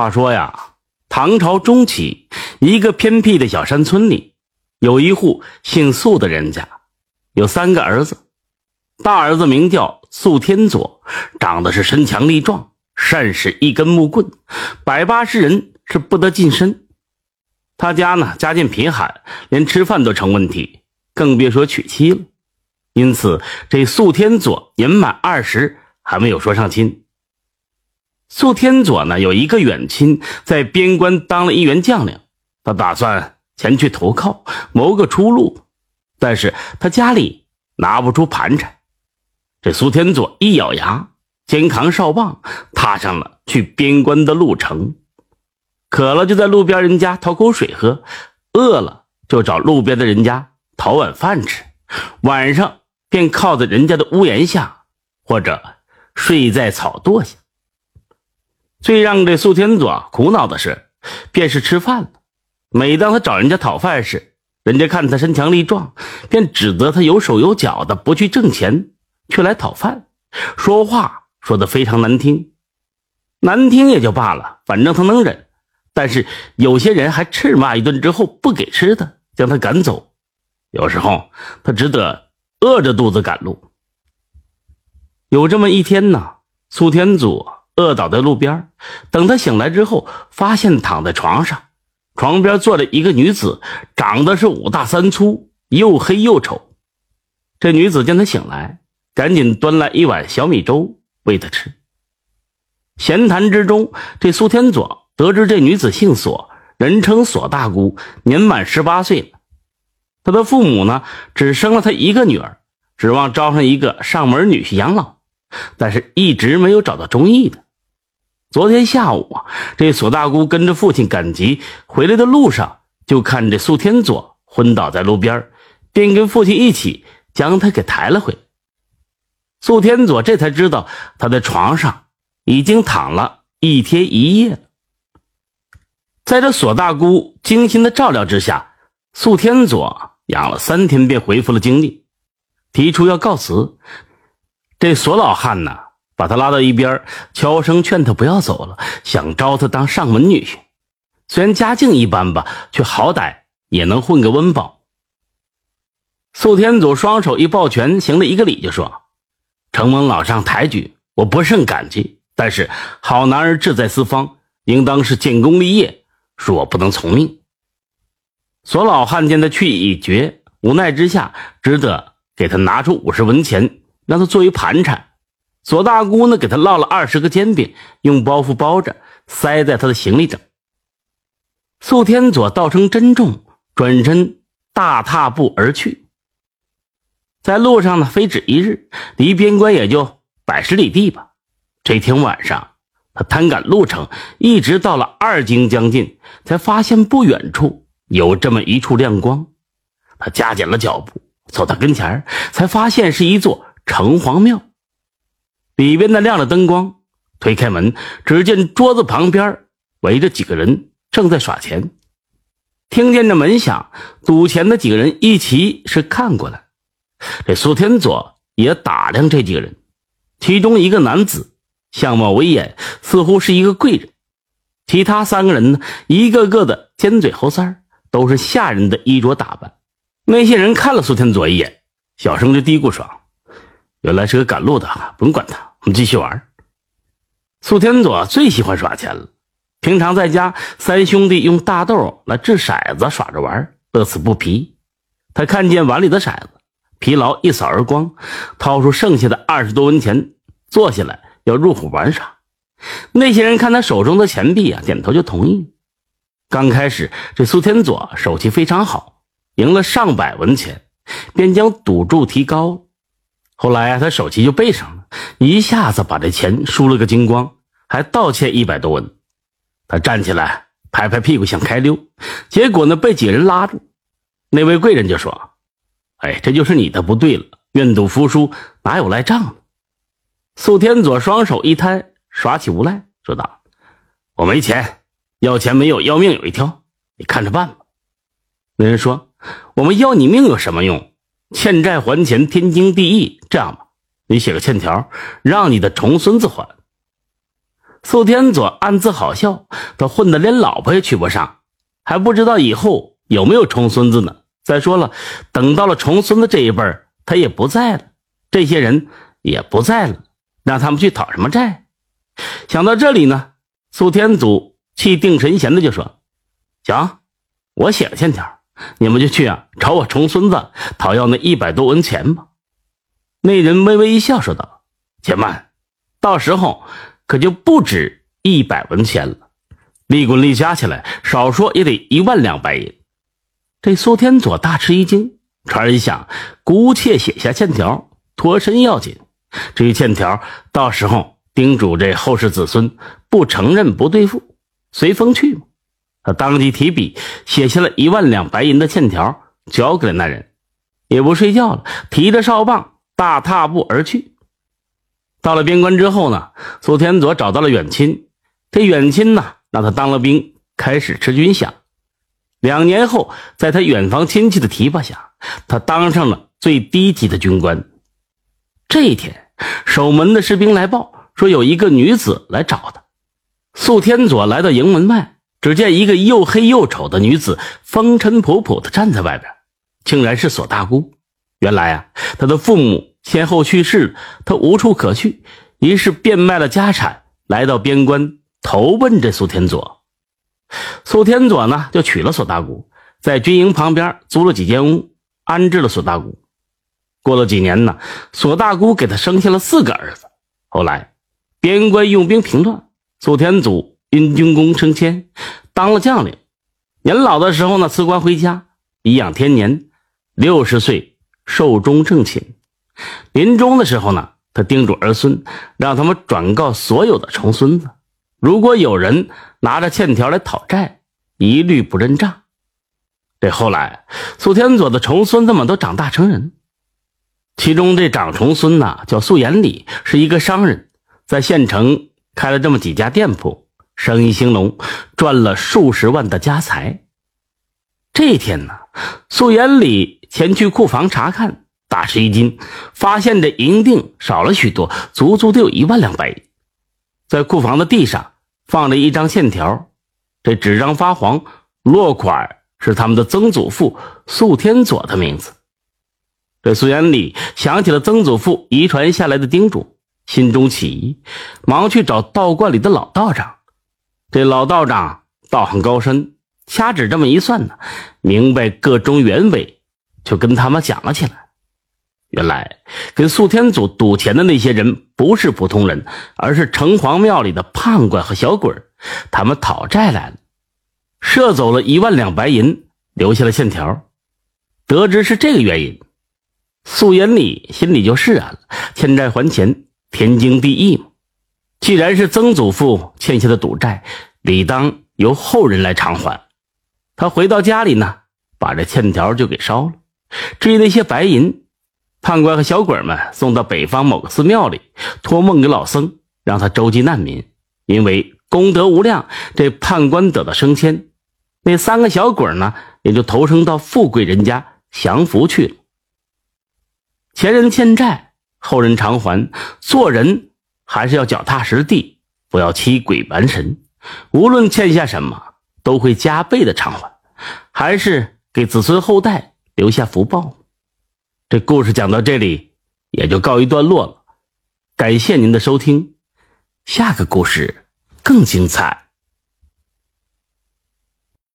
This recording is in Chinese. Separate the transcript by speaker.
Speaker 1: 话说呀，唐朝中期，一个偏僻的小山村里，有一户姓素的人家，有三个儿子。大儿子名叫素天佐，长得是身强力壮，善使一根木棍，百八十人是不得近身。他家呢，家境贫寒，连吃饭都成问题，更别说娶妻了。因此，这素天佐年满二十，还没有说上亲。苏天佐呢，有一个远亲在边关当了一员将领，他打算前去投靠，谋个出路。但是他家里拿不出盘缠。这苏天佐一咬牙，肩扛哨棒，踏上了去边关的路程。渴了就在路边人家讨口水喝，饿了就找路边的人家讨碗饭吃，晚上便靠在人家的屋檐下，或者睡在草垛下。最让这苏天佐苦恼的是，便是吃饭了。每当他找人家讨饭时，人家看他身强力壮，便指责他有手有脚的，不去挣钱，却来讨饭，说话说的非常难听。难听也就罢了，反正他能忍。但是有些人还斥骂一顿之后不给吃的，将他赶走。有时候他只得饿着肚子赶路。有这么一天呢，苏天佐。饿倒在路边，等他醒来之后，发现躺在床上，床边坐着一个女子，长得是五大三粗，又黑又丑。这女子见他醒来，赶紧端来一碗小米粥喂他吃。闲谈之中，这苏天佐得知这女子姓索，人称索大姑，年满十八岁了。他的父母呢，只生了他一个女儿，指望招上一个上门女婿养老，但是一直没有找到中意的。昨天下午啊，这索大姑跟着父亲赶集回来的路上，就看这苏天佐昏倒在路边，便跟父亲一起将他给抬了回来。苏天佐这才知道他在床上已经躺了一天一夜了。在这索大姑精心的照料之下，苏天佐养了三天便恢复了精力，提出要告辞。这索老汉呢？把他拉到一边，悄声劝他不要走了，想招他当上门女婿。虽然家境一般吧，却好歹也能混个温饱。苏天祖双手一抱拳，行了一个礼，就说：“承蒙老上抬举，我不胜感激。但是好男儿志在四方，应当是建功立业，恕我不能从命。”索老汉见他去意已决，无奈之下，只得给他拿出五十文钱，让他作为盘缠。左大姑呢，给他烙了二十个煎饼，用包袱包着，塞在他的行李整。素天佐道声珍重，转身大踏步而去。在路上呢，非止一日，离边关也就百十里地吧。这天晚上，他贪赶路程，一直到了二更将近，才发现不远处有这么一处亮光。他加紧了脚步，走到跟前才发现是一座城隍庙。里边呢亮着灯光，推开门，只见桌子旁边围着几个人正在耍钱。听见这门响，赌钱的几个人一齐是看过来。这苏天佐也打量这几个人，其中一个男子相貌威严，似乎是一个贵人。其他三个人呢，一个个的尖嘴猴腮都是下人的衣着打扮。那些人看了苏天佐一眼，小声就嘀咕说：“原来是个赶路的，不用管他。”我们继续玩。苏天佐最喜欢耍钱了，平常在家，三兄弟用大豆来掷骰子耍着玩，乐此不疲。他看见碗里的骰子，疲劳一扫而光，掏出剩下的二十多文钱，坐下来要入伙玩耍。那些人看他手中的钱币啊，点头就同意。刚开始，这苏天佐手气非常好，赢了上百文钱，便将赌注提高。后来啊，他手气就背上了，一下子把这钱输了个精光，还倒欠一百多文。他站起来拍拍屁股想开溜，结果呢被几人拉住。那位贵人就说：“哎，这就是你的不对了，愿赌服输，哪有赖账的？”苏天佐双手一摊，耍起无赖，说道：“我没钱，要钱没有，要命有一条，你看着办吧。”那人说：“我们要你命有什么用？”欠债还钱，天经地义。这样吧，你写个欠条，让你的重孙子还。苏天佐暗自好笑，他混得连老婆也娶不上，还不知道以后有没有重孙子呢。再说了，等到了重孙子这一辈儿，他也不在了，这些人也不在了，让他们去讨什么债？想到这里呢，苏天祖气定神闲的就说：“行，我写个欠条，你们就去啊找我重孙子讨要那一百多文钱吧。”那人微微一笑说道：“且慢，到时候。”可就不止一百文钱了，利滚利加起来，少说也得一万两白银。这苏天佐大吃一惊，船人想，姑且写下欠条，脱身要紧。至于欠条，到时候叮嘱这后世子孙不承认不对付，随风去嘛。他当即提笔写下了一万两白银的欠条，交给了那人，也不睡觉了，提着哨棒大踏步而去。到了边关之后呢，苏天佐找到了远亲，这远亲呢让他当了兵，开始吃军饷。两年后，在他远房亲戚的提拔下，他当上了最低级的军官。这一天，守门的士兵来报说有一个女子来找他。苏天佐来到营门外，只见一个又黑又丑的女子风尘仆仆的站在外边，竟然是索大姑。原来啊，她的父母。先后去世，她无处可去，于是变卖了家产，来到边关投奔这苏天佐。苏天佐呢，就娶了索大姑，在军营旁边租了几间屋，安置了索大姑。过了几年呢，索大姑给他生下了四个儿子。后来，边关用兵平乱，苏天祖因军功升迁，当了将领。年老的时候呢，辞官回家，颐养天年。六十岁寿终正寝。临终的时候呢，他叮嘱儿孙，让他们转告所有的重孙子，如果有人拿着欠条来讨债，一律不认账。这后来，苏天佐的重孙子们都长大成人，其中这长重孙呐叫苏延礼，是一个商人，在县城开了这么几家店铺，生意兴隆，赚了数十万的家财。这天呢，素延礼前去库房查看。大吃一惊，发现这银锭少了许多，足足得有一万两白银。在库房的地上放着一张欠条，这纸张发黄，落款是他们的曾祖父素天佐的名字。这苏元礼想起了曾祖父遗传下来的叮嘱，心中起疑，忙去找道观里的老道长。这老道长道行高深，掐指这么一算呢，明白个中原委，就跟他们讲了起来。原来跟苏天祖赌钱的那些人不是普通人，而是城隍庙里的判官和小鬼他们讨债来了，赊走了一万两白银，留下了欠条。得知是这个原因，苏延礼心里就释然了。欠债还钱，天经地义嘛。既然是曾祖父欠下的赌债，理当由后人来偿还。他回到家里呢，把这欠条就给烧了。至于那些白银，判官和小鬼们送到北方某个寺庙里，托梦给老僧，让他周济难民。因为功德无量，这判官得到升迁，那三个小鬼呢，也就投生到富贵人家享福去了。前人欠债，后人偿还。做人还是要脚踏实地，不要欺鬼瞒神。无论欠下什么，都会加倍的偿还，还是给子孙后代留下福报。这故事讲到这里，也就告一段落了。感谢您的收听，下个故事更精彩。